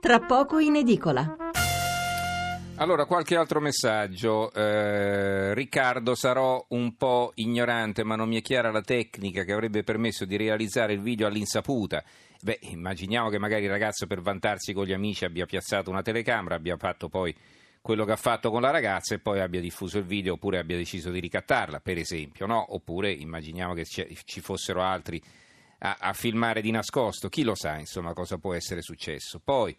tra poco in edicola. Allora, qualche altro messaggio. Eh, Riccardo, sarò un po' ignorante, ma non mi è chiara la tecnica che avrebbe permesso di realizzare il video all'insaputa. Beh, immaginiamo che magari il ragazzo per vantarsi con gli amici abbia piazzato una telecamera, abbia fatto poi quello che ha fatto con la ragazza e poi abbia diffuso il video oppure abbia deciso di ricattarla, per esempio, no? Oppure immaginiamo che ci fossero altri a, a filmare di nascosto, chi lo sa, insomma, cosa può essere successo. Poi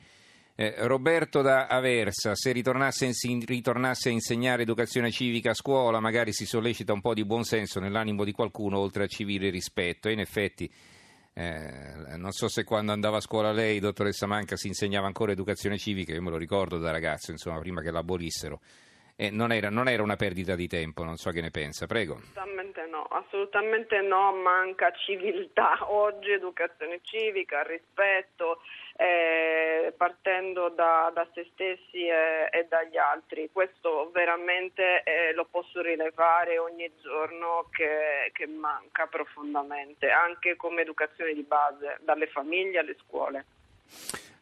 eh, Roberto da Aversa, se ritornasse, in, ritornasse, a insegnare educazione civica a scuola, magari si sollecita un po' di buonsenso nell'animo di qualcuno, oltre a civile rispetto. E in effetti, eh, non so se quando andava a scuola lei, dottoressa Manca, si insegnava ancora educazione civica, io me lo ricordo da ragazzo, insomma, prima che l'abolissero. Eh, non, era, non, era, una perdita di tempo, non so che ne pensa, prego. Assolutamente no, assolutamente no, manca civiltà. Oggi educazione civica, rispetto, eh, partendo da, da, se stessi e, e, dagli altri. Questo veramente eh, lo posso rilevare ogni giorno che, che manca profondamente, anche come educazione di base, dalle famiglie alle scuole.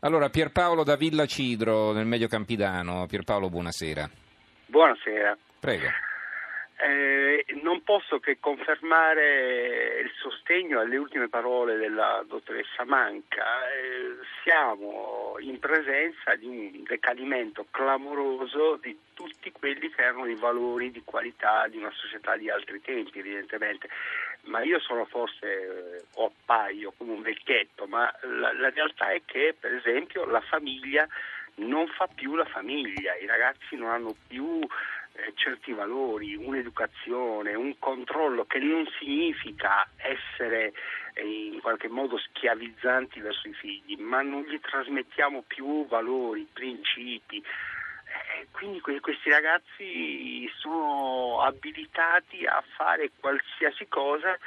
Allora, Pierpaolo da Villa Cidro, nel Medio Campidano. Pierpaolo, buonasera. Buonasera. Prego. Eh, non posso che confermare il sostegno alle ultime parole della dottoressa Manca. Eh, siamo in presenza di un decadimento clamoroso di tutti quelli che erano i valori di qualità di una società di altri tempi, evidentemente. Ma io sono forse, eh, o appaio come un vecchietto, ma la, la realtà è che, per esempio, la famiglia non fa più la famiglia, i ragazzi non hanno più eh, certi valori, un'educazione, un controllo che non significa essere eh, in qualche modo schiavizzanti verso i figli, ma non gli trasmettiamo più valori, principi. Eh, quindi questi ragazzi sono abilitati a fare qualsiasi cosa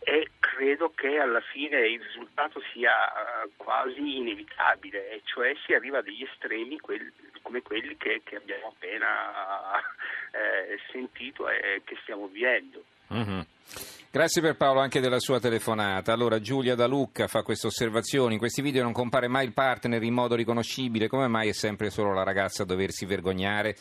e credo che alla fine il risultato sia eh, quasi inevitabile, e cioè si arriva a degli estremi quelli, come quelli che, che abbiamo appena eh, sentito e che stiamo vivendo. Mm-hmm. Grazie per Paolo anche della sua telefonata. Allora Giulia da Lucca fa queste osservazioni. In questi video non compare mai il partner in modo riconoscibile. Come mai è sempre solo la ragazza a doversi vergognare?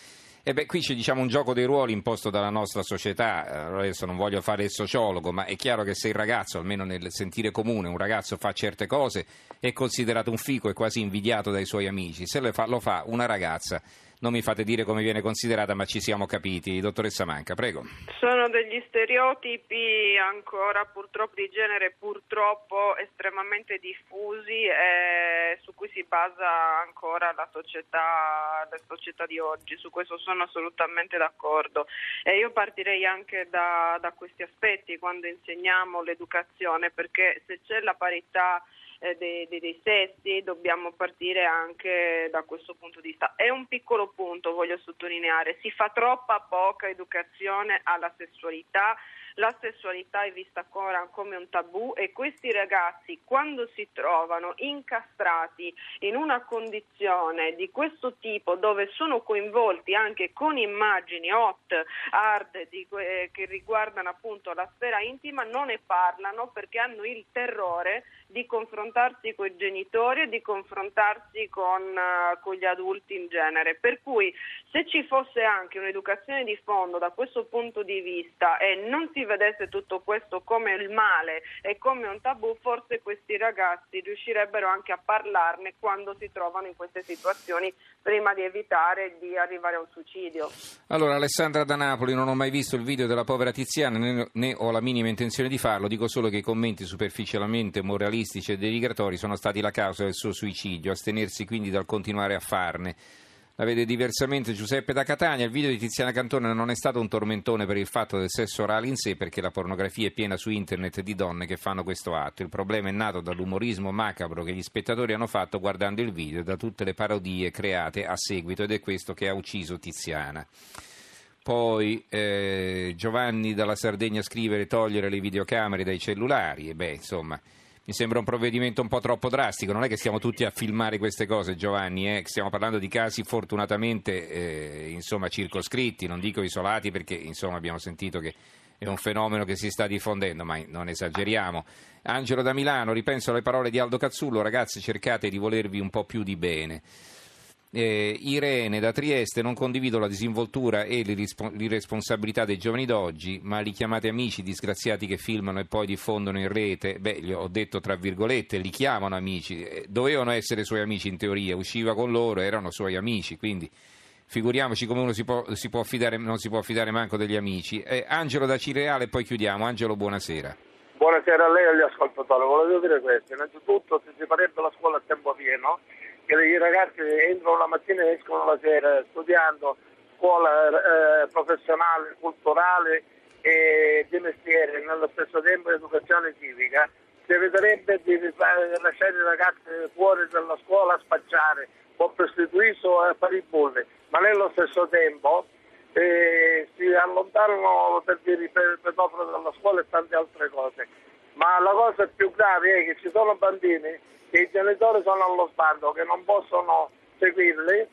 E beh, qui c'è diciamo, un gioco dei ruoli imposto dalla nostra società. Eh, adesso non voglio fare il sociologo, ma è chiaro che se il ragazzo, almeno nel sentire comune, un ragazzo fa certe cose, è considerato un fico e quasi invidiato dai suoi amici. Se lo fa, lo fa una ragazza non mi fate dire come viene considerata, ma ci siamo capiti. Dottoressa Manca, prego. Sono degli stereotipi ancora purtroppo di genere purtroppo estremamente diffusi e su cui si basa ancora la società, la società di oggi. Su questo sono assolutamente d'accordo. E io partirei anche da, da questi aspetti quando insegniamo l'educazione, perché se c'è la parità eh, dei, dei, dei, sessi, dobbiamo partire anche da questo punto di vista. È un piccolo punto, voglio sottolineare, si fa troppa poca educazione alla sessualità la sessualità è vista ancora come un tabù e questi ragazzi quando si trovano incastrati in una condizione di questo tipo dove sono coinvolti anche con immagini hot, hard di, eh, che riguardano appunto la sfera intima non ne parlano perché hanno il terrore di confrontarsi con i genitori e di confrontarsi con, uh, con gli adulti in genere. Per cui se ci fosse anche un'educazione di fondo da questo punto di vista e non si vedesse tutto questo come il male e come un tabù, forse questi ragazzi riuscirebbero anche a parlarne quando si trovano in queste situazioni prima di evitare di arrivare a un suicidio. Allora, Alessandra da Napoli, non ho mai visto il video della povera Tiziana né, né ho la minima intenzione di farlo, dico solo che i commenti superficialmente moralistici e denigratori sono stati la causa del suo suicidio, astenersi quindi dal continuare a farne la vede diversamente Giuseppe da Catania. Il video di Tiziana Cantone non è stato un tormentone per il fatto del sesso orale in sé, perché la pornografia è piena su internet di donne che fanno questo atto. Il problema è nato dall'umorismo macabro che gli spettatori hanno fatto guardando il video e da tutte le parodie create a seguito, ed è questo che ha ucciso Tiziana. Poi eh, Giovanni dalla Sardegna scrive togliere le videocamere dai cellulari, e beh, insomma mi sembra un provvedimento un po' troppo drastico. Non è che stiamo tutti a filmare queste cose, Giovanni, eh? stiamo parlando di casi fortunatamente eh, insomma, circoscritti, non dico isolati perché insomma, abbiamo sentito che è un fenomeno che si sta diffondendo, ma non esageriamo. Angelo da Milano, ripenso alle parole di Aldo Cazzullo, ragazzi cercate di volervi un po' più di bene. Eh, Irene da Trieste, non condivido la disinvoltura e l'irresponsabilità dei giovani d'oggi, ma li chiamate amici disgraziati che filmano e poi diffondono in rete. Beh, gli ho detto tra virgolette, li chiamano amici, eh, dovevano essere suoi amici in teoria, usciva con loro, erano suoi amici, quindi figuriamoci come uno si può, si può affidare, non si può affidare manco degli amici. Eh, Angelo da Cireale, poi chiudiamo. Angelo, buonasera. Buonasera a lei e agli ascoltatori. Volevo dire questo, innanzitutto se si farebbe la scuola a tempo pieno che i ragazzi entrano la mattina e escono la sera studiando scuola eh, professionale, culturale e di mestiere, nello stesso tempo educazione civica, si eviterebbe di lasciare i ragazzi fuori dalla scuola a spacciare o prostituirsi o a fare i bulli, ma nello stesso tempo eh, si allontanano per dire per, per dalla scuola e tante altre cose. Ma la cosa più grave è che ci sono bambini che i genitori sono allo sbando, che non possono seguirli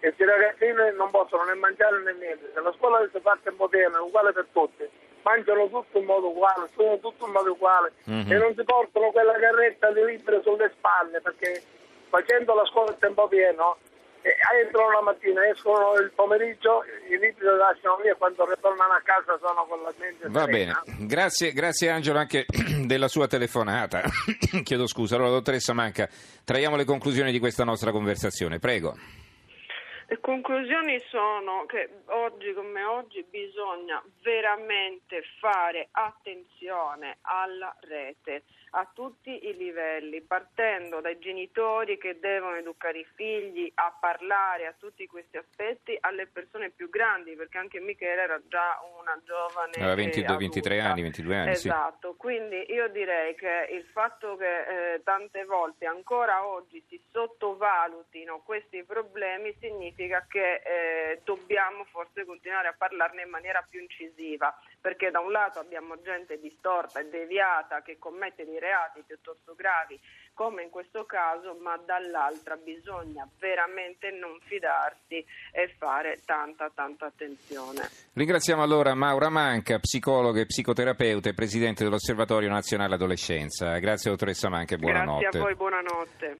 e i ragazzini non possono né mangiare né niente. Se la scuola si fa tempo pieno è uguale per tutti, mangiano tutto in modo uguale, studiano tutto in modo uguale mm-hmm. e non si portano quella carretta di libri sulle spalle perché facendo la scuola a tempo pieno eh, entrano la mattina, escono il pomeriggio, i libri li lasciano via e quando ritornano a casa sono con la mente Va serena. bene, grazie, grazie Angelo anche della sua telefonata. Chiedo scusa. Allora, dottoressa Manca, traiamo le conclusioni di questa nostra conversazione. Prego. Le conclusioni sono che oggi come oggi bisogna veramente fare attenzione alla rete a tutti i livelli, partendo dai genitori che devono educare i figli a parlare a tutti questi aspetti alle persone più grandi, perché anche Michele era già una giovane Aveva 22, 23 anni, 22 anni. Esatto, sì. quindi io direi che il fatto che eh, tante volte ancora oggi si sottovalutino questi problemi significa significa che eh, dobbiamo forse continuare a parlarne in maniera più incisiva, perché da un lato abbiamo gente distorta e deviata che commette dei reati piuttosto gravi, come in questo caso, ma dall'altra bisogna veramente non fidarsi e fare tanta tanta attenzione. Ringraziamo allora Maura Manca, psicologa e psicoterapeuta e presidente dell'Osservatorio Nazionale Adolescenza. Grazie dottoressa Manca e buonanotte. Grazie a voi, buonanotte.